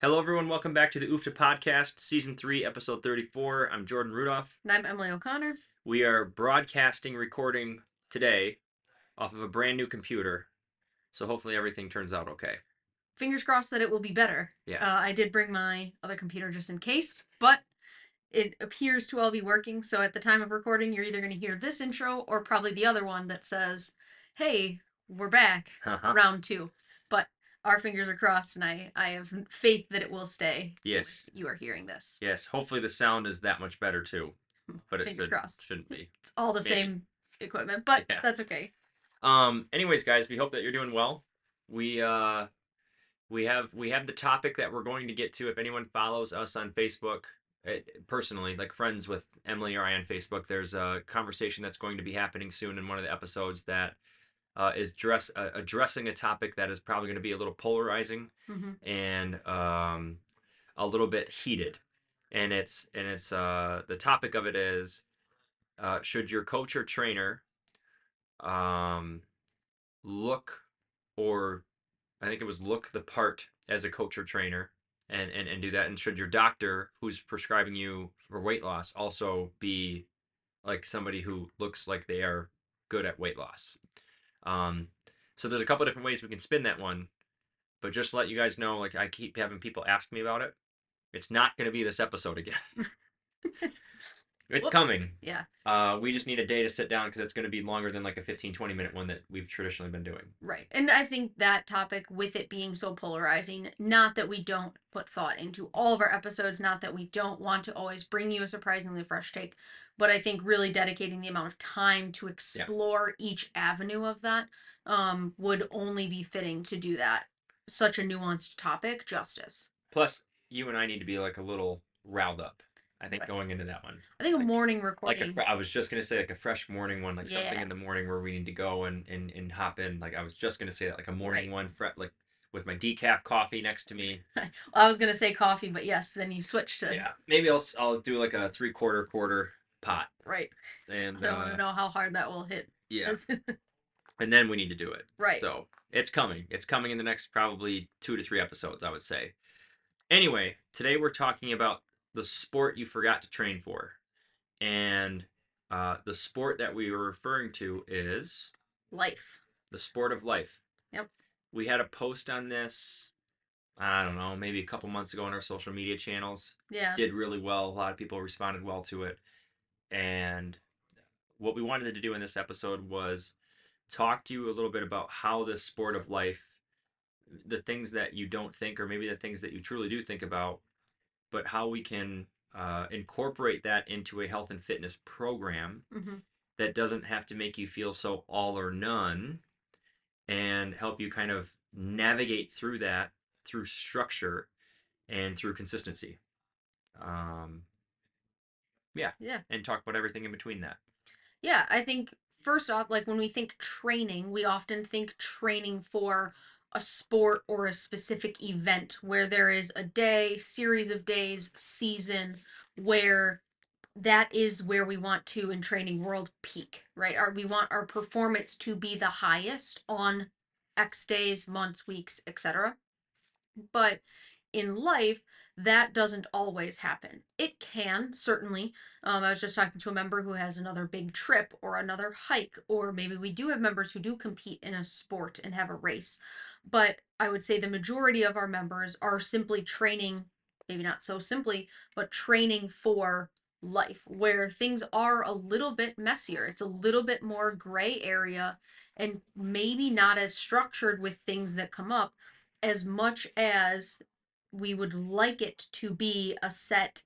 Hello, everyone. Welcome back to the UFTA podcast, season three, episode 34. I'm Jordan Rudolph. And I'm Emily O'Connor. We are broadcasting, recording today off of a brand new computer. So hopefully everything turns out okay. Fingers crossed that it will be better. Yeah. Uh, I did bring my other computer just in case, but it appears to all be working. So at the time of recording, you're either going to hear this intro or probably the other one that says, hey, we're back, Uh-huh. round two. Our fingers are crossed, and I, I have faith that it will stay. Yes. You are hearing this. Yes. Hopefully the sound is that much better too. But it should, crossed. shouldn't be. It's all the Maybe. same equipment, but Yeah. that's okay. Um. Anyways, guys, we hope that you're doing well. We uh, we have we have the topic that we're going to get to. If anyone follows us on Facebook, eh, personally, like friends with Emily or I on Facebook, there's a conversation that's going to be happening soon in one of the episodes that uh, is dress uh, addressing a topic that is probably going to be a little polarizing hmm and um, a little bit heated. And it's and it's uh, the topic of it is uh, should your coach or trainer um, look or I think it was look the part as a coach or trainer and, and, and do that? And should your doctor who's prescribing you for weight loss also be like somebody who looks like they are good at weight loss um, so there's a couple different ways we can spin that one but just to let you guys know like i keep having people ask me about it it's not going to be this episode again it's Whoop. coming Yeah, uh, we just need a day to sit down because it's going to be longer than like a 15 20 minute one that we've traditionally been doing right. And I think that topic, with it being so polarizing, not that we don't put thought into all of our episodes, not that we don't want to always bring you a surprisingly fresh take, but I think really dedicating the amount of time to explore each avenue of that um, would only be fitting to do that such a nuanced topic justice. plus you and i need to be like a little riled up i think Right. going into that one I think a Like- morning like recording. a fre- I was just gonna say like a fresh morning one, like something Yeah. in the morning where we need to go and and, and hop in. Like I was just gonna say that, like a morning Right. one, fre- like with my decaf coffee next to me. I was gonna say coffee, but yes, then you switched to Yeah, maybe I'll s- I'll do like a three quarter quarter pot, right. and I don't uh, know how hard that will hit. yeah, and then we need to do it. right. So it's coming. It's coming in the next probably two to three episodes, I would say. Anyway, today we're talking about the sport you forgot to train for, and uh, the sport that we were referring to is Life. the sport of life. Yep. We had a post on this, I don't know, maybe a couple months ago on our social media channels. Yeah. Did really well. A lot of people responded well to it. And what we wanted to do in this episode was talk to you a little bit about how this sport of life, the things that you don't think, or maybe the things that you truly do think about, but how we can uh, incorporate that into a health and fitness program hmm that doesn't have to make you feel so all or none and help you kind of navigate through that through structure and through consistency. Um, yeah. Yeah. And talk about everything in between that. Yeah, I think first off, like when we think training, we often think training for a sport or a specific event where there is a day, series of days, season where that is where we want to in training world peak, right? Our we want our performance to be the highest on X days, months, weeks, etc. But in life, that doesn't always happen. It can, certainly. Um, I was just talking to a member who has another big trip or another hike, or maybe we do have members who do compete in a sport and have a race. But I would say the majority of our members are simply training, maybe not so simply, but training for life, where things are a little bit messier. It's a little bit more gray area and maybe not as structured with things that come up as much as we would like it to be a set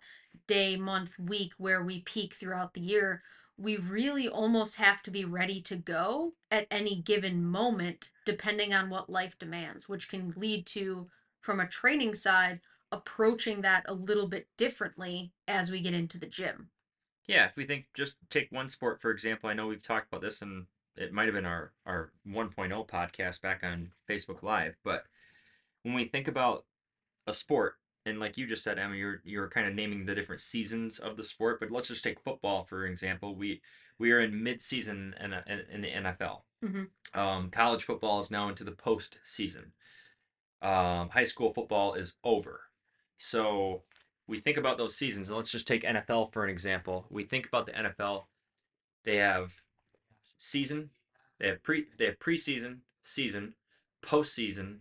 day, month, week where we peak throughout the year. We really almost have to be ready to go at any given moment, depending on what life demands, which can lead to from a training side approaching that a little bit differently as we get into the gym. Yeah, if we think just take one sport for example, I know we've talked about this and it might have been our our 1.0 podcast back on Facebook Live, but when we think about a sport and like you just said Emma you're you're kind of naming the different seasons of the sport, but let's just take football for example. We we are in mid-season in, in, in the NFL. Mhm. Um, college football is now into the postseason. Um, high school football is over. So we think about those seasons, and let's just take NFL for an example. We think about the NFL; they have season, they have pre, they have preseason, season, postseason,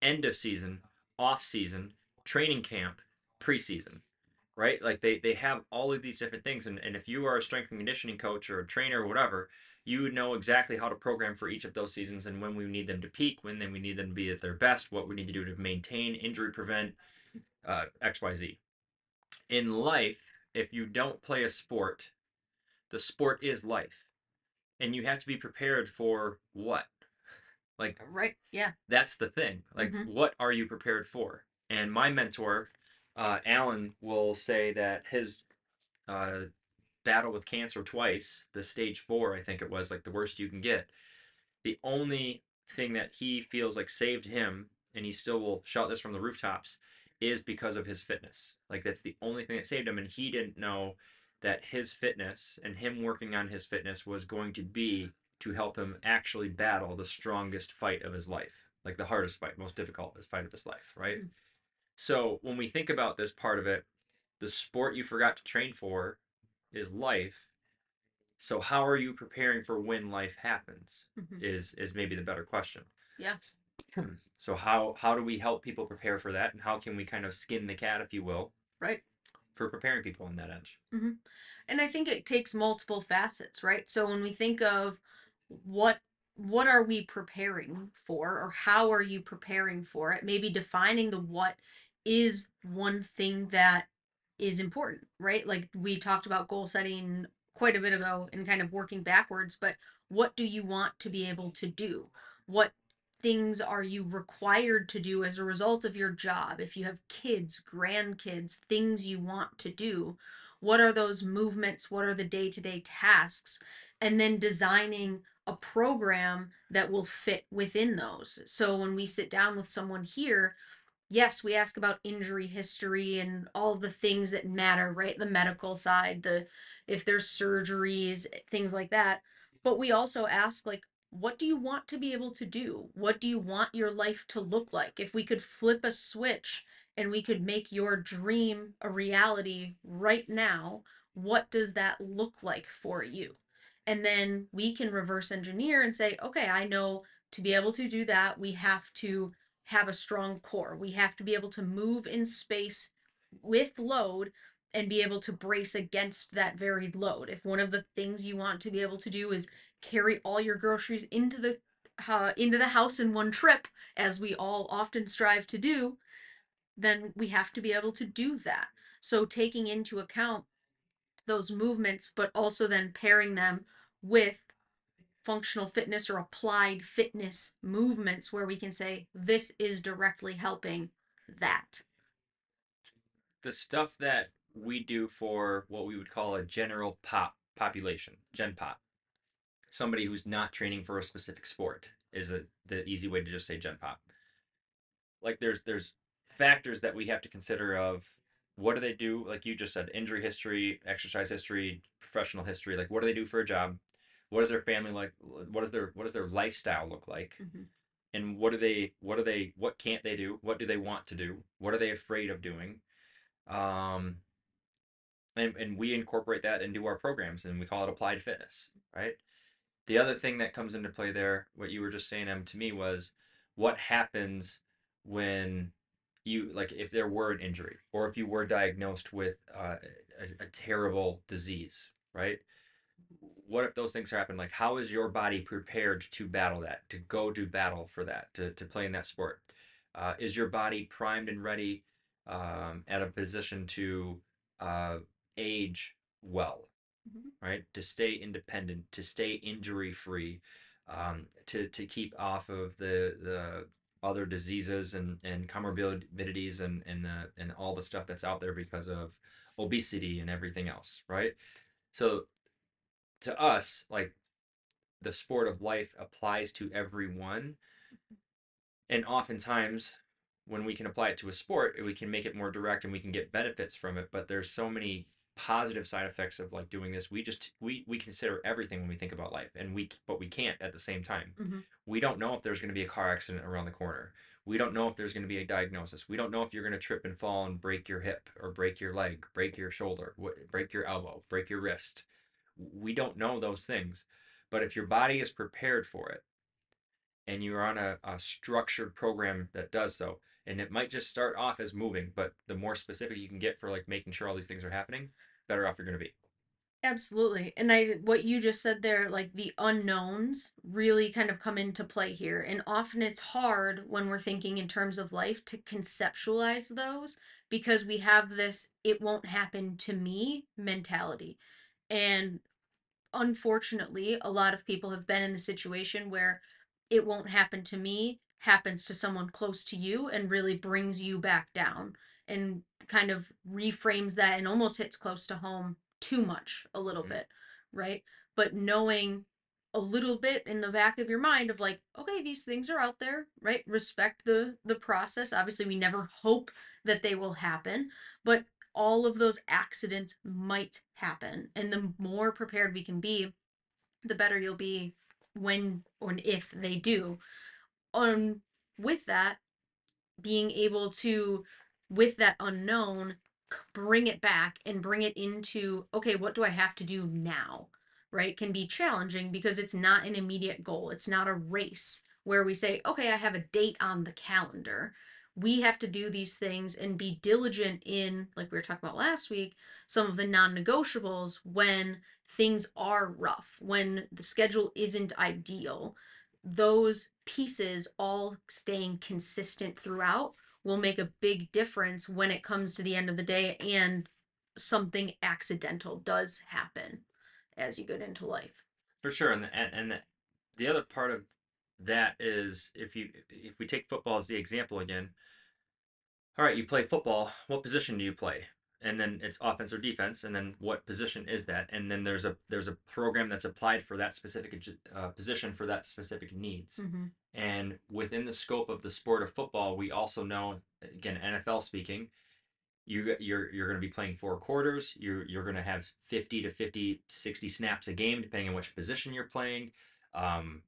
end of season, off season, training camp, preseason, right? Like they they have all of these different things, and and if you are a strength and conditioning coach or a trainer or whatever, you would know exactly how to program for each of those seasons and when we need them to peak, when then we need them to be at their best, what we need to do to maintain, injury prevent, uh, XYZ. In life, if you don't play a sport, the sport is life. And you have to be prepared for what? Like, Right? Yeah. that's the thing. Like, Mhm. what are you prepared for? And my mentor, uh, Alan, will say that his uh, battle with cancer twice, the stage four, I think it was, like the worst you can get, the only thing that he feels like saved him, and he still will shout this from the rooftops, is because of his fitness. Like that's the only thing that saved him, and he didn't know that his fitness and him working on his fitness was going to be to help him actually battle the strongest fight of his life, like the hardest fight, most difficult fight of his life, right? Mm. So when we think about this part of it, the sport you forgot to train for is life. So how are you preparing for when life happens? Mhm. Is is maybe the better question. Yeah. So how how do we help people prepare for that, and how can we kind of skin the cat, if you will, Right. for preparing people on that edge? And I think it takes multiple facets, right? So when we think of what what are we preparing for or how are you preparing for it? Maybe defining the what is one thing that is important, right? Like we talked about goal setting quite a bit ago and kind of working backwards, but what do you want to be able to do? What things are you required to do as a result of your job? If you have kids, grandkids, things you want to do, what are those movements? What are the day to day tasks? And then designing a program that will fit within those. So when we sit down with someone here, yes, we ask about injury history and all the things that matter, right? The medical side, the if there's surgeries, eh, things like that. But we also ask like what do you want to be able to do? What do you want your life to look like? If we could flip a switch and we could make your dream a reality right now, what does that look like for you? And then we can reverse engineer and say, okay, I know to be able to do that, we have to have a strong core. We have to be able to move in space with load and be able to brace against that varied load. If one of the things you want to be able to do is carry all your groceries into the uh, into the house in one trip, as we all often strive to do, then we have to be able to do that. So taking into account those movements, but also then pairing them with functional fitness or applied fitness movements where we can say this is directly helping that. The stuff that we do for what we would call a general pop population, gen pop, somebody who's not training for a specific sport is a the easy way to just say gen pop. Like there's there's factors that we have to consider of what do they do? Like you just said injury history exercise history professional history like what do they do for a job? What is their family like? What is their what does their lifestyle look like? Mhm. and what do they what do they what can't they do? What do they want to do? What are they afraid of doing? Um and, and we incorporate that into our programs and we call it applied fitness right? The other thing that comes into play there what you were just saying em to me was what happens when you like if there were an injury or if you were diagnosed with uh, a, a terrible disease right? What if those things happen like how is your body prepared to battle that to go to battle for that to, to play in that sport? Uh, is your body primed and ready um, at a position to uh, age well Mhm. right? To stay independent to stay injury free um, to, to keep off of the, the other diseases and and comorbidities and and the and all the stuff that's out there because of obesity and everything else, right? So to us, like the sport of life applies to everyone. And oftentimes, when we can apply it to a sport, we can make it more direct and we can get benefits from it. But there's so many positive side effects of like doing this. We just we we consider everything when we think about life, and we but we can't at the same time. hmm We don't know if there's going to be a car accident around the corner. We don't know if there's going to be a diagnosis. We don't know if you're going to trip and fall and break your hip or break your leg, break your shoulder, break your elbow, break your wrist. We don't know those things. But if your body is prepared for it and you're on a, a structured program that does so, and it might just start off as moving, but the more specific you can get for like making sure all these things are happening, better off you're going to be. Absolutely. And I what you just said there, like the unknowns really kind of come into play here. And often it's hard when we're thinking in terms of life to conceptualize those because we have this it won't happen to me mentality. And unfortunately, a lot of people have been in the situation where it won't happen to me happens to someone close to you and really brings you back down and kind of reframes that and almost hits close to home too much a little Mhm. bit, right? But knowing a little bit in the back of your mind of like, okay, these things are out there, right? Respect the the process. Obviously, we never hope that they will happen, but all of those accidents might happen. And the more prepared we can be, the better you'll be when or if they do. On with that, being able to with that unknown bring it back and bring it into okay what do i have to do now? right? Can be challenging because it's not an immediate goal. It's not a race where we say okay i have a date on the calendar. We have to do these things and be diligent in like we were talking about last week some of the non-negotiables when things are rough when the schedule isn't ideal those pieces all staying consistent throughout will make a big difference when it comes to the end of the day and something accidental does happen as you get into life. For sure, and the, and, the, the other part of that is if you if we take football as the example again, all right, you play football. What position do you play? And then it's offense or defense, and then what position is that? And then there's a there's a program that's applied for that specific uh, position for that specific needs. Mm-hmm. And within the scope of the sport of football, we also know, again, NFL speaking, you you're you're going to be playing four quarters. You're you're going to have 50 to 50, 60 snaps a game, depending on which position you're playing. Um,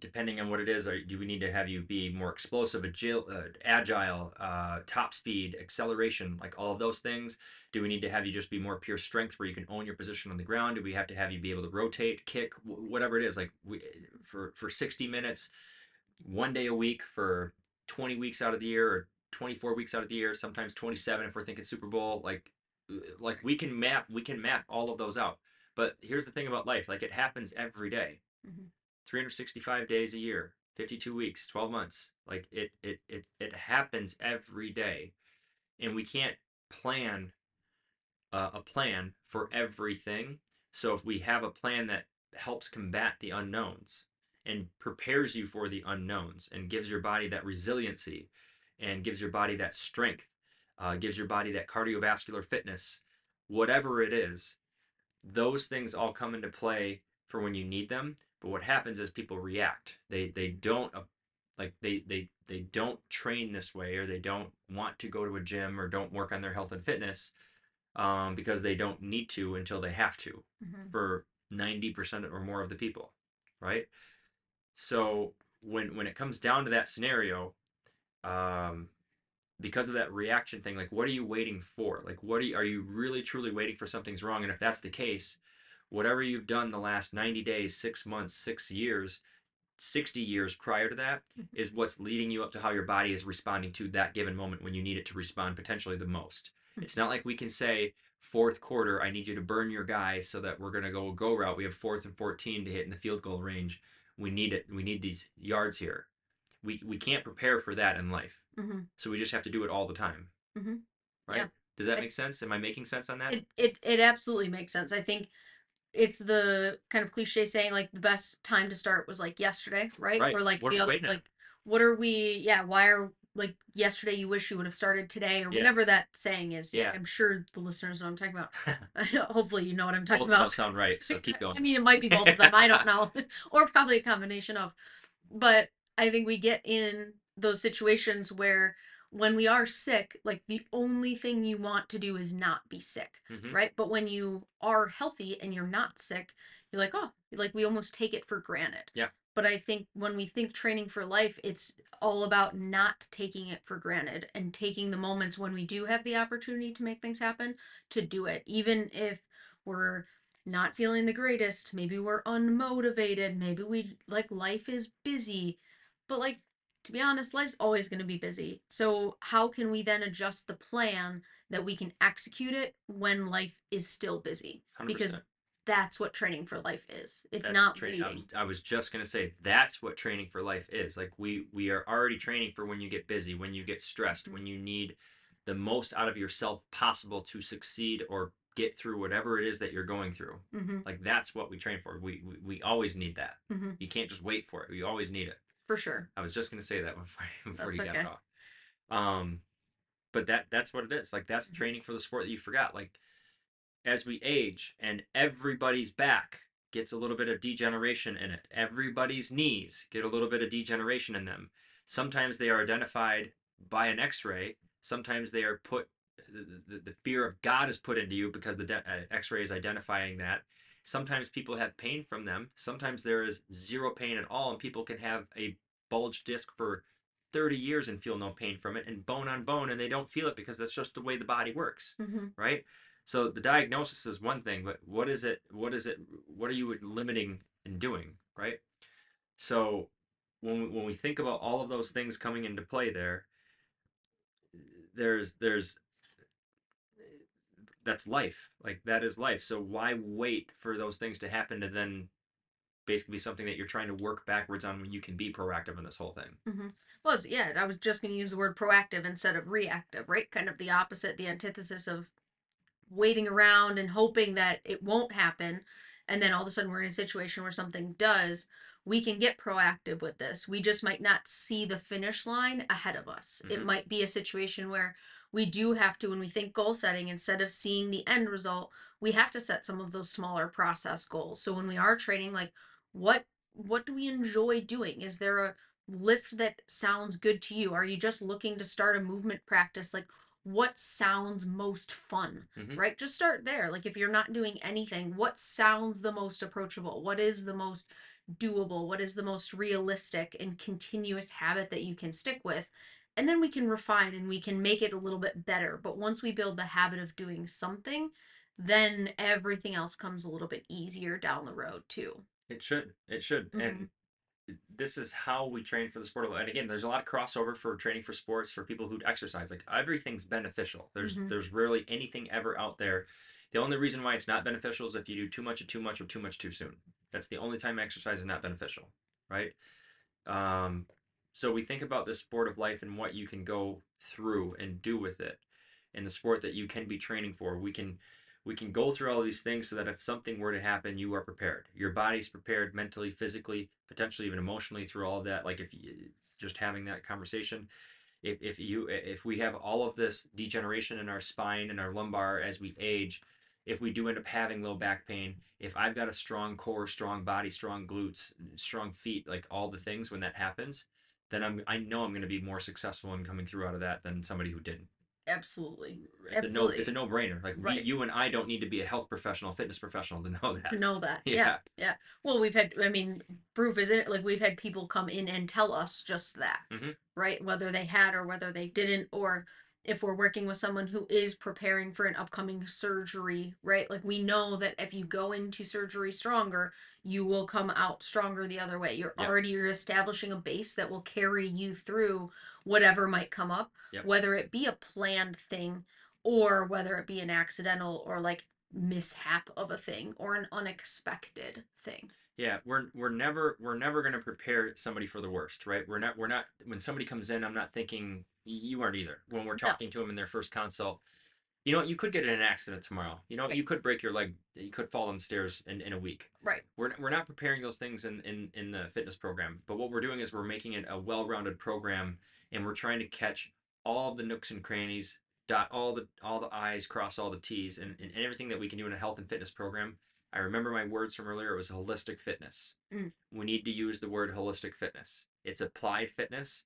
depending on what it is, do we need to have you be more explosive, agile, uh, agile, uh, top speed, acceleration, like all of those things? Do we need to have you just be more pure strength, where you can own your position on the ground? Do we have to have you be able to rotate, kick, wh- whatever it is? Like we, for for 60 minutes, one day a week for 20 weeks out of the year or 24 weeks out of the year sometimes 27 if we're thinking super bowl like uh, like we can map we can map all of those out but here's the thing about life like it happens every day. Mhm. 365 days a year 52 weeks 12 months like it it it, it happens every day and we can't plan uh, a plan for everything so if we have a plan that helps combat the unknowns and prepares you for the unknowns and gives your body that resiliency and gives your body that strength, uh, gives your body that cardiovascular fitness, whatever it is, those things all come into play for when you need them. But what happens is people react. They they don't like they they they don't train this way or they don't want to go to a gym or don't work on their health and fitness um, because they don't need to until they have to Mm-hmm. for 90% or more of the people, right? So when when it comes down to that scenario, um, because of that reaction thing, like what are you waiting for? Like what are you are you really truly waiting for something's wrong? And if that's the case, whatever you've done the last 90 days, six months, six years, 60 years prior to that Mhm. what's leading you up to how your body is responding to that given moment when you need it to respond potentially the most. It's not like we can say fourth quarter, I need you to burn your guy so that we're gonna go go route. We have fourth and 14 to hit in the field goal range. We need it. We need these yards here. We we can't prepare for that in life. Mm-hmm. So we just have to do it all the time. Mhm. Right? Yeah. Does that It- make sense? Am I making sense on that? It, it it absolutely makes sense. I think it's the kind of cliche saying like the best time to start was like yesterday, right? Right. Or like What the other like what are we yeah why are like yesterday you wish you would have started today or Yeah. whatever that saying is Yeah. i'm sure the listeners know what i'm talking about hopefully you know what i'm Both talking them about sound right, so keep going. I mean, it might be both of them. I don't know. or probably a combination of. But I think we get in those situations where when we are sick, like the only thing you want to do is not be sick, Mhm. right? But when you are healthy and you're not sick, you're like, oh, like we almost take it for granted. Yeah. But I think when we think training for life, it's all about not taking it for granted and taking the moments when we do have the opportunity to make things happen to do it. Even if we're not feeling the greatest, maybe we're unmotivated, maybe we like life is busy. But like to be honest, life's always going to be busy. So how can we then adjust the plan that we can execute it when life is still busy? Because 100%. that's what training for life is. It's That's not training. I was, I was just gonna say that's what training for life is. Like we we are already training for when you get busy, when you get stressed, when you need the most out of yourself possible to succeed or get through whatever it is that you're going through. hmm Like that's what we train for. We we, we always need that. hmm You can't just wait for it. You always need it. For sure. I was just gonna say that before before That's you got off. Um, but that that's what it is. Like that's Mhm. training for the sport that you forgot. Like as we age and everybody's back gets a little bit of degeneration in it. Everybody's knees get a little bit of degeneration in them. Sometimes they are identified by an X-ray. Sometimes they are put. The, the, the fear of God is put into you because the de- uh, X-ray is identifying that. Sometimes people have pain from them. Sometimes there is zero pain at all, and people can have a bulge disc for 30 years and feel no pain from it, and bone on bone, and they don't feel it because that's just the way the body works hmm right so the diagnosis is one thing but what is it what is it what are you limiting and doing right so when we, when we think about all of those things coming into play there there's there's that's life like that is life so why wait for those things to happen to then basically be something that you're trying to work backwards on when you can be proactive in this whole thing Mm-hmm. Well, yeah, I was just going to use the word proactive instead of reactive, right? Kind of the opposite, the antithesis of waiting around and hoping that it won't happen. And then all of a sudden we're in a situation where something does. We can get proactive with this. We just might not see the finish line ahead of us. It Mhm. might be a situation where we do have to, when we think goal setting, instead of seeing the end result, we have to set some of those smaller process goals. So when we are training, like what what do we enjoy doing? Is there a lift that sounds good to you? Are you just looking to start a movement practice? Like what sounds most fun? Mhm. Right? Just start there. Like if you're not doing anything, what sounds the most approachable? What is the most doable? What is the most realistic and continuous habit that you can stick with? And then we can refine and we can make it a little bit better. But once we build the habit of doing something, then everything else comes a little bit easier down the road too. It should. It should. And this is how we train for the sport and again there's a lot of crossover for training for sports for people who exercise like everything's beneficial there's Mhm. there's rarely anything ever out there the only reason why it's not beneficial is if you do too much of too much or too much too soon that's the only time exercise is not beneficial right um so we think about the sport of life and what you can go through and do with it and the sport that you can be training for. We can we can go through all these things so that if something were to happen you are prepared. Your body's prepared mentally physically potentially even emotionally through all of that like if you just having that conversation. If, if you if we have all of this degeneration in our spine and our lumbar as we age if we do end up having low back pain if i've got a strong core strong body strong glutes strong feet like all the things when that happens then i'm i know i'm going to be more successful in coming through out of that than somebody who didn't Absolutely. it's a no Absolutely. it's a no-brainer like we, you and i don't need to be a health professional fitness professional to know that To know that. Yeah. Yeah. yeah. Well, we've had, I mean, proof is it, like, we've had people come in and tell us just that, Mhm. right? Whether they had or whether they didn't, or if we're working with someone who is preparing for an upcoming surgery, right? Like, we know that if you go into surgery stronger, you will come out stronger the other way. You're Yep. already you're establishing a base that will carry you through whatever might come up, Yep. whether it be a planned thing or whether it be an accidental or like mishap of a thing or an unexpected thing. Yeah, we're we're never we're never gonna prepare somebody for the worst, right? We're not we're not when somebody comes in, I'm not thinking you aren't either. When we're No. talking to them in their first consult, You know what? You could get in an accident tomorrow. You know, Right. you could break your leg. You could fall on the stairs in, in a week. Right. We're, we're not preparing those things in, in, in the fitness program. But what we're doing is we're making it a well rounded program and we're trying to catch all of the nooks and crannies, dot all the all the I's, cross all the T's, and, and everything that we can do in a health and fitness program. I remember my words from earlier. It was holistic fitness. Mm. We need to use the word holistic fitness. It's applied fitness.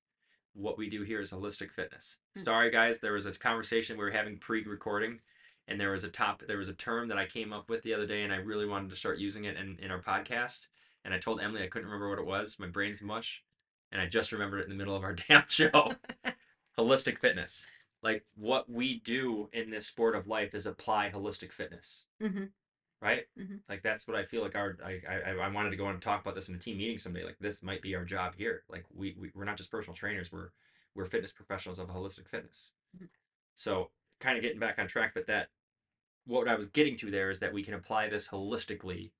What we do here is holistic fitness. Mm. Sorry, guys. There was a conversation we were having pre-recording, and there was a top. There was a term that I came up with the other day, and I really wanted to start using it in, in our podcast. And I told Emily I couldn't remember what it was. My brain's mush, and I just remembered it in the middle of our damn show. holistic fitness. Like what we do in this sport of life is apply holistic fitness hmm right? Mhm. Like that's what I feel like our I, I I wanted to go and talk about this in a team meeting someday. Like this might be our job here. Like we, we we're not just personal trainers. We're we're fitness professionals of holistic fitness. Mhm. So kind of getting back on track, but that what I was getting to there is that we can apply this holistically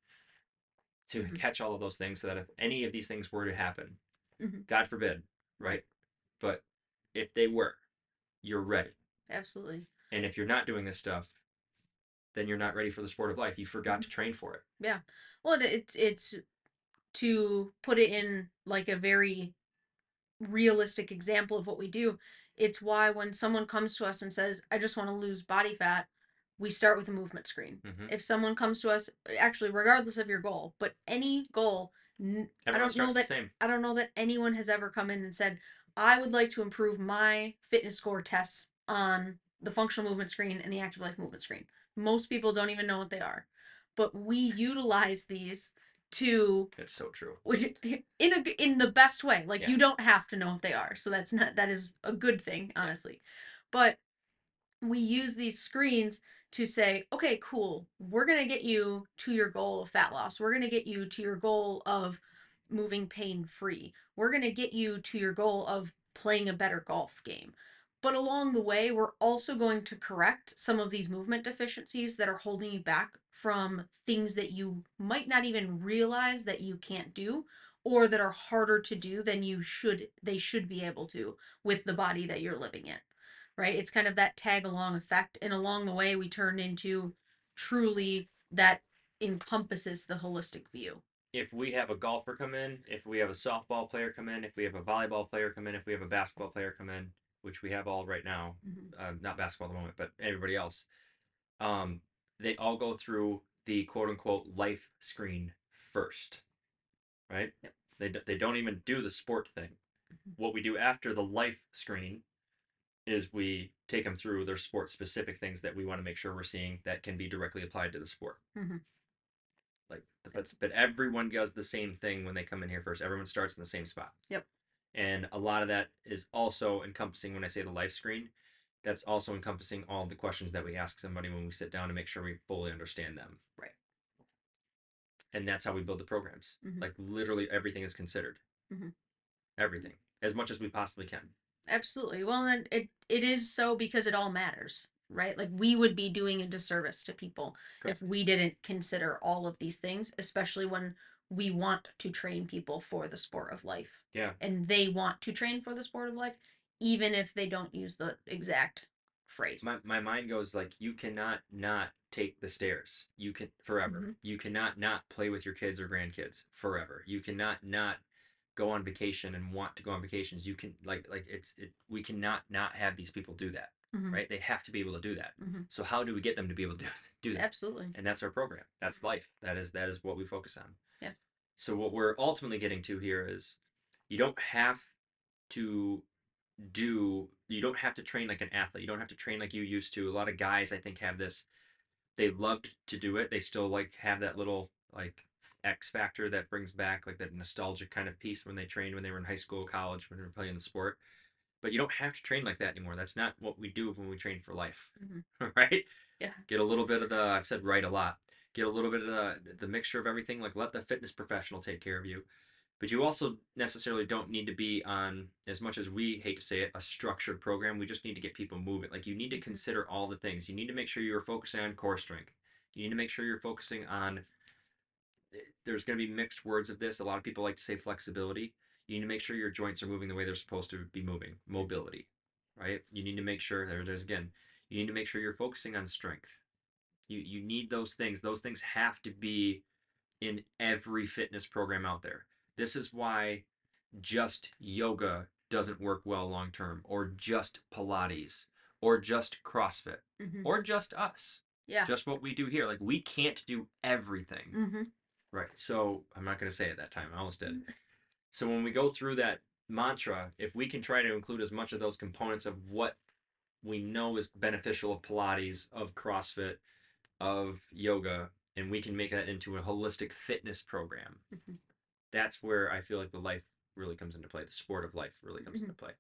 to Mhm. catch all of those things so that if any of these things were to happen, Mhm. God forbid, right? But if they were, you're ready. Absolutely. And if you're not doing this stuff, then you're not ready for the sport of life. You forgot to train for it. Yeah. Well, it's it's to put it in like a very realistic example of what we do. It's why when someone comes to us and says, "I just want to lose body fat," we start with a movement screen. hmm If someone comes to us, actually, regardless of your goal, but any goal, n- I Everyone don't know that same. I don't know that anyone has ever come in and said, I would like to improve my fitness score tests on the functional movement screen and the active life movement screen. Most people don't even know what they are. But we utilize these to It's so true. which in a in the best way. Like Yeah. you don't have to know what they are. So that's not that is a good thing, honestly. But we use these screens to say, okay, cool. We're going to get you to your goal of fat loss. We're going to get you to your goal of moving pain free. We're going to get you to your goal of playing a better golf game. But along the way, we're also going to correct some of these movement deficiencies that are holding you back from things that you might not even realize that you can't do or that are harder to do than you should they should be able to with the body that you're living in right? It's kind of that tag along effect. And along the way, we turn into truly that encompasses the holistic view. If we have a golfer come in, if we have a softball player come in, if we have a volleyball player come in, if we have a basketball player come in, which we have all right now, Mhm. uh, not basketball at the moment, but everybody else, um, they all go through the quote unquote life screen first, right? Yep. They, they don't even do the sport thing. Mhm. What we do after the life screen is we take them through their sport specific things that we want to make sure we're seeing that can be directly applied to the sport. Mhm. Like, but but everyone does the same thing when they come in here first. Everyone starts in the same spot. Yep. And a lot of that is also encompassing when I say the life screen. That's also encompassing all the questions that we ask somebody when we sit down to make sure we fully understand them. Right. And that's how we build the programs. Mhm. Like literally everything is considered. Mhm. Everything, as much as we possibly can. Absolutely. Well, and it it is so because it all matters, right? Like we would be doing a disservice to people Correct. if we didn't consider all of these things, especially when we want to train people for the sport of life. Yeah. And they want to train for the sport of life, even if they don't use the exact phrase. my, my mind goes like you cannot not take the stairs you can forever Mhm. you cannot not play with your kids or grandkids forever you cannot not go on vacation and want to go on vacations you can like like it's it we cannot not have these people do that Mhm. right they have to be able to do that Mhm. so how do we get them to be able to do, do that Absolutely. and that's our program that's life that is that is what we focus on. So what we're ultimately getting to here is you don't have to do you don't have to train like an athlete you don't have to train like you used to a lot of guys i think have this they loved to do it they still like have that little like x factor that brings back like that nostalgic kind of piece when they trained when they were in high school college when they were playing the sport but you don't have to train like that anymore that's not what we do when we train for life Mhm. right Yeah. get a little bit of the i've said right a lot get a little bit of the the mixture of everything like let the fitness professional take care of you. But you also necessarily don't need to be on as much as we hate to say it a structured program. We just need to get people moving. Like you need to consider all the things. You need to make sure you're focusing on core strength. You need to make sure you're focusing on eh, there's going to be mixed words of this. A lot of people like to say flexibility. You need to make sure your joints are moving the way they're supposed to be moving. Mobility right? You need to make sure there it is again. You need to make sure you're focusing on strength. You you need those things. Those things have to be in every fitness program out there. This is why just yoga doesn't work well long term, or just Pilates, or just CrossFit, Mhm. or just us. Yeah. Just what we do here. Like we can't do everything. hmm Right. So I'm not going to say it that time. I almost did. So when we go through that mantra, if we can try to include as much of those components of what we know is beneficial of Pilates, of CrossFit, of yoga, and we can make that into a holistic fitness program, Mhm. that's where I feel like the life really comes into play. The sport of life really comes into play.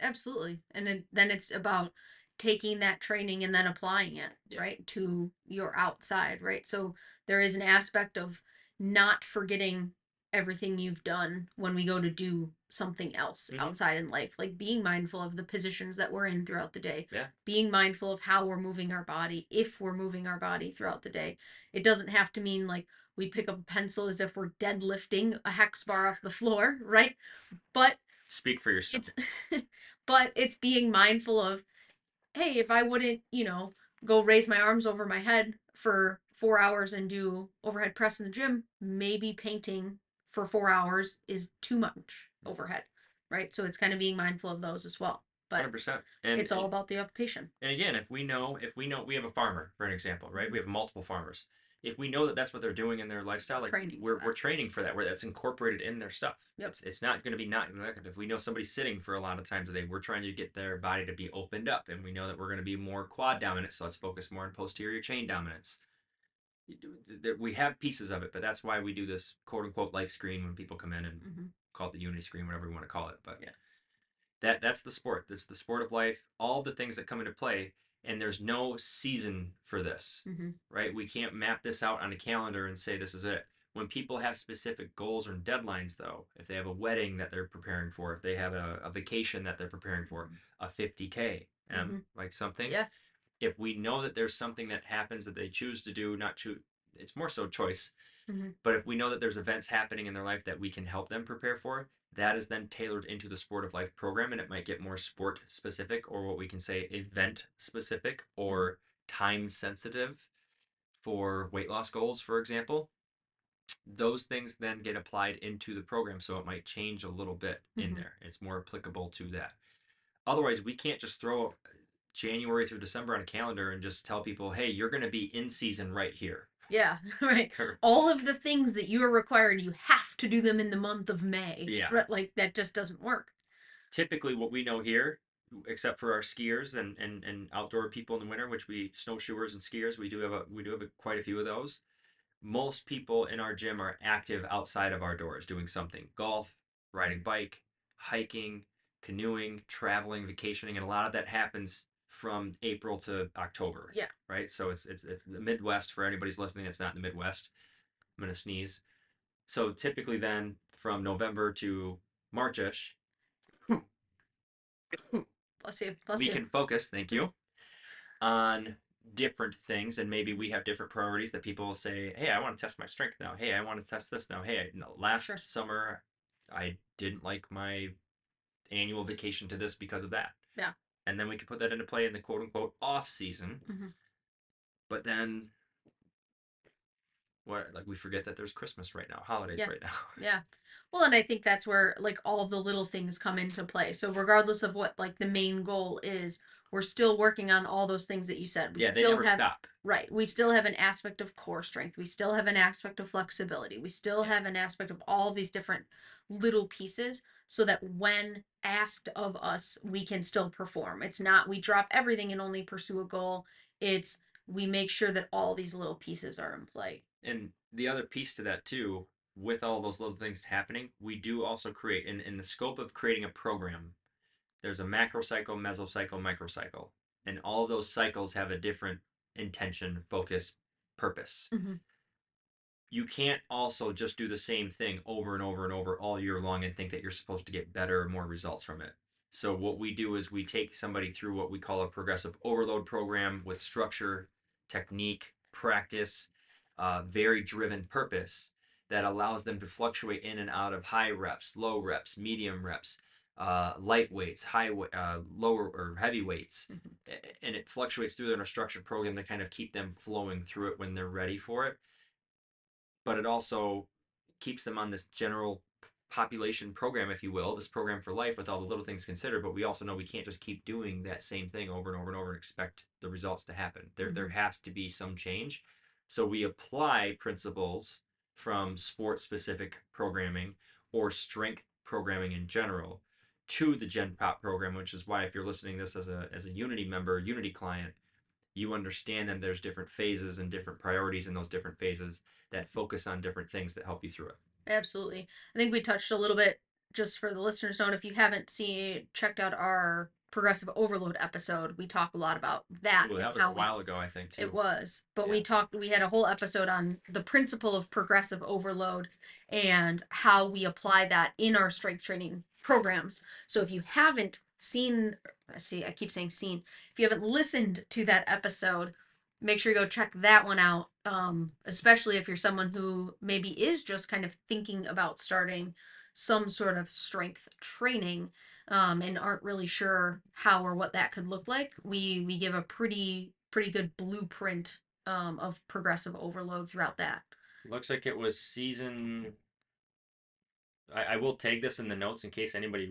Absolutely. And then, then it's about taking that training and then applying it, Yeah. right, to your outside, right? So there is an aspect of not forgetting everything you've done when we go to do something else Mhm. outside in life, like being mindful of the positions that we're in throughout the day, Yeah. being mindful of how we're moving our body, if we're moving our body throughout the day. It doesn't have to mean like we pick up a pencil as if we're deadlifting a hex bar off the floor, right? But Speak for yourself. it's but it's being mindful of hey if i wouldn't you know go raise my arms over my head for four hours and do overhead press in the gym maybe painting for four hours is too much overhead right so it's kind of being mindful of those as well but 100%. And it's all about the application And again, if we know, if we know, we have a farmer, for an example, right? We have multiple farmers. If we know that that's what they're doing in their lifestyle, like Training we're, we're training for that, where that's incorporated in their stuff. Yep. It's, it's not going to be not if we know somebody's sitting for a lot of times a day, we're trying to get their body to be opened up, and we know that we're going to be more quad dominant, so let's focus more on posterior chain dominance. You do- th- th- We have pieces of it, but that's why we do this quote unquote life screen when people come in and hmm call it the unity screen, whatever you want to call it. But Yeah. that that's the sport. That's the sport of life. All the things that come into play, and there's no season for this, hmm right? We can't map this out on a calendar and say this is it. When people have specific goals or deadlines, though, if they have a wedding that they're preparing for, if they have a, a vacation that they're preparing for, a 50k, um, Mhm. like something. Yeah. If we know that there's something that happens that they choose to do, not choose, it's more so choice. Mhm. But if we know that there's events happening in their life that we can help them prepare for, that is then tailored into the sport of life program and it might get more sport specific or what we can say event specific or time sensitive for weight loss goals for example. Those things then get applied into the program so it might change a little bit in Mhm. there. It's more applicable to that. Otherwise we can't just throw january through december on a calendar and just tell people hey you're going to be in season right here yeah right all of the things that you are required you have to do them in the month of may Yeah. right? like that just doesn't work typically what we know here except for our skiers and, and, and outdoor people in the winter which we snowshoers and skiers we do have a we do have a, quite a few of those most people in our gym are active outside of our doors doing something golf riding bike hiking canoeing traveling vacationing and a lot of that happens from april to october Yeah. right? So it's it's it's the midwest for anybody's listening that's not in the midwest. I'm gonna sneeze. So typically then from november to marchish bless you bless we you. can focus thank you on different things and maybe we have different priorities that people say hey i want to test my strength now. Hey i want to test this now. Hey I, no, last Sure. summer i didn't like my annual vacation to this because of that. Yeah. And then we can put that into play in the quote unquote off season Mhm. but then what like we forget that there's christmas right now holidays Yeah. right now Yeah. Well, and I think that's where like all of the little things come into play. So regardless of what like the main goal is, we're still working on all those things that you said. We yeah they still never have stop right. We still have an aspect of core strength. We still have an aspect of flexibility. We still have an aspect of all these different little pieces so that when asked of us, we can still perform. It's not we drop everything and only pursue a goal. It's we make sure that all these little pieces are in play. and the other piece to that too with all those little things happening we do also create in, in the scope of creating a program there's a macro cycle mesocycle microcycle and all those cycles have a different intention focus purpose Mhm. You can't also just do the same thing over and over and over all year long and think that you're supposed to get better or more results from it so what we do is we take somebody through what we call a progressive overload program with structure technique practice uh, very driven purpose that allows them to fluctuate in and out of high reps, low reps, medium reps, uh, light weights, high, uh, lower or heavy weights, Mhm. and it fluctuates through their structured program to kind of keep them flowing through it when they're ready for it. But it also keeps them on this general population program, if you will, this program for life with all the little things considered. But we also know we can't just keep doing that same thing over and over and over and expect the results to happen. There, there mm-hmm. has to be some change. So we apply principles from sport specific programming or strength programming in general to the Gen Pop program, which is why if you're listening to this as a as a Unity member, Unity client, you understand that there's different phases and different priorities in those different phases that focus on different things that help you through it. Absolutely. I think we touched a little bit just for the listeners note if you haven't seen checked out our progressive overload episode, we talk a lot about that. Ooh, that was a we- while ago, I think. Too. It was, but Yeah. we talked. We had a whole episode on the principle of progressive overload and how we apply that in our strength training programs. So if you haven't seen, see, I keep saying seen. If you haven't listened to that episode, make sure you go check that one out. Um, especially if you're someone who maybe is just kind of thinking about starting some sort of strength training um, and aren't really sure how or what that could look like, we we give a pretty pretty good blueprint um, of progressive overload throughout that. Looks like it was season. I, I will tag this in the notes in case anybody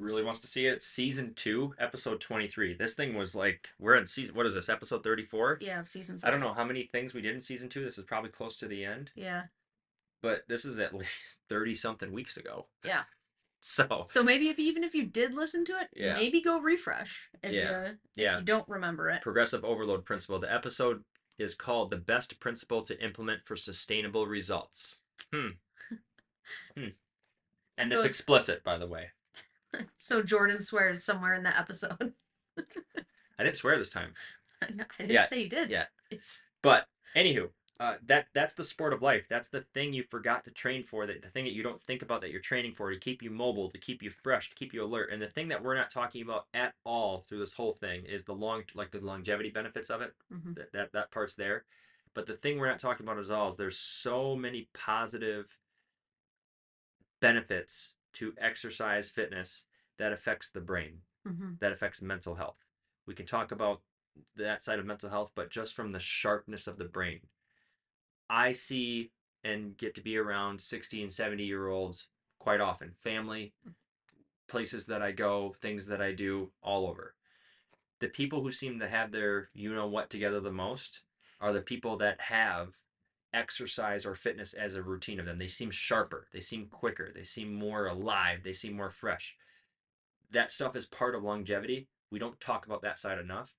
really wants to see it. Season two, episode twenty three. This thing was like we're in season. What is this? Episode thirty four. Yeah, of season. Three. I don't know how many things we did in season two. This is probably close to the end, Yeah, but this is at least thirty something weeks ago. yeah. So So maybe if even if you did listen to it, Yeah. maybe go refresh if Yeah. you if Yeah. you don't remember it. progressive overload principle. The episode is called "The Best Principle to Implement for Sustainable Results." Hmm. hmm. And it's Goes- explicit, by the way. So Jordan swears somewhere in the episode. I didn't swear this time. I I didn't Yeah, say you did. yeah. But anywho, uh, that that's the sport of life. That's the thing you forgot to train for. That the thing that you don't think about that you're training for to keep you mobile, to keep you fresh, to keep you alert. And the thing that we're not talking about at all through this whole thing is the long, like the longevity benefits of it. Mhm. That that that part's there. But the thing we're not talking about at all is there's so many positive benefits to exercise fitness that affects the brain Mhm. that affects mental health. We can talk about that side of mental health, but just from the sharpness of the brain. I see and get to be around 60 and 70 year olds quite often. Family, places that I go, things that I do, all over. The people who seem to have their you know what together the most are the people that have exercise or fitness as a routine of them. They seem sharper, they seem quicker, they seem more alive, they seem more fresh that stuff is part of longevity. We don't talk about that side enough.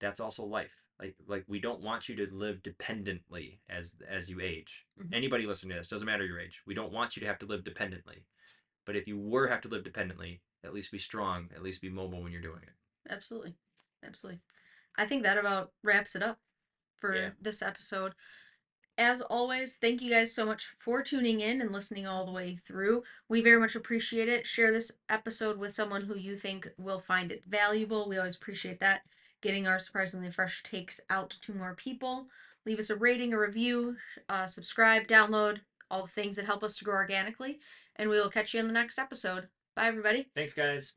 That's also life. Like like we don't want you to live dependently as as you age. Mhm. Anybody listening to this doesn't matter your age. We don't want you to have to live dependently. But if you were have to live dependently, at least be strong, at least be mobile when you're doing it. Absolutely. Absolutely. I think that about wraps it up for Yeah. this episode. As always, thank you guys so much for tuning in and listening all the way through. We very much appreciate it. Share this episode with someone who you think will find it valuable. We always appreciate that. Getting our surprisingly fresh takes out to more people. Leave us a rating, a review, uh, subscribe, download, all the things that help us to grow organically. And we will catch you in the next episode. Bye, everybody. Thanks guys.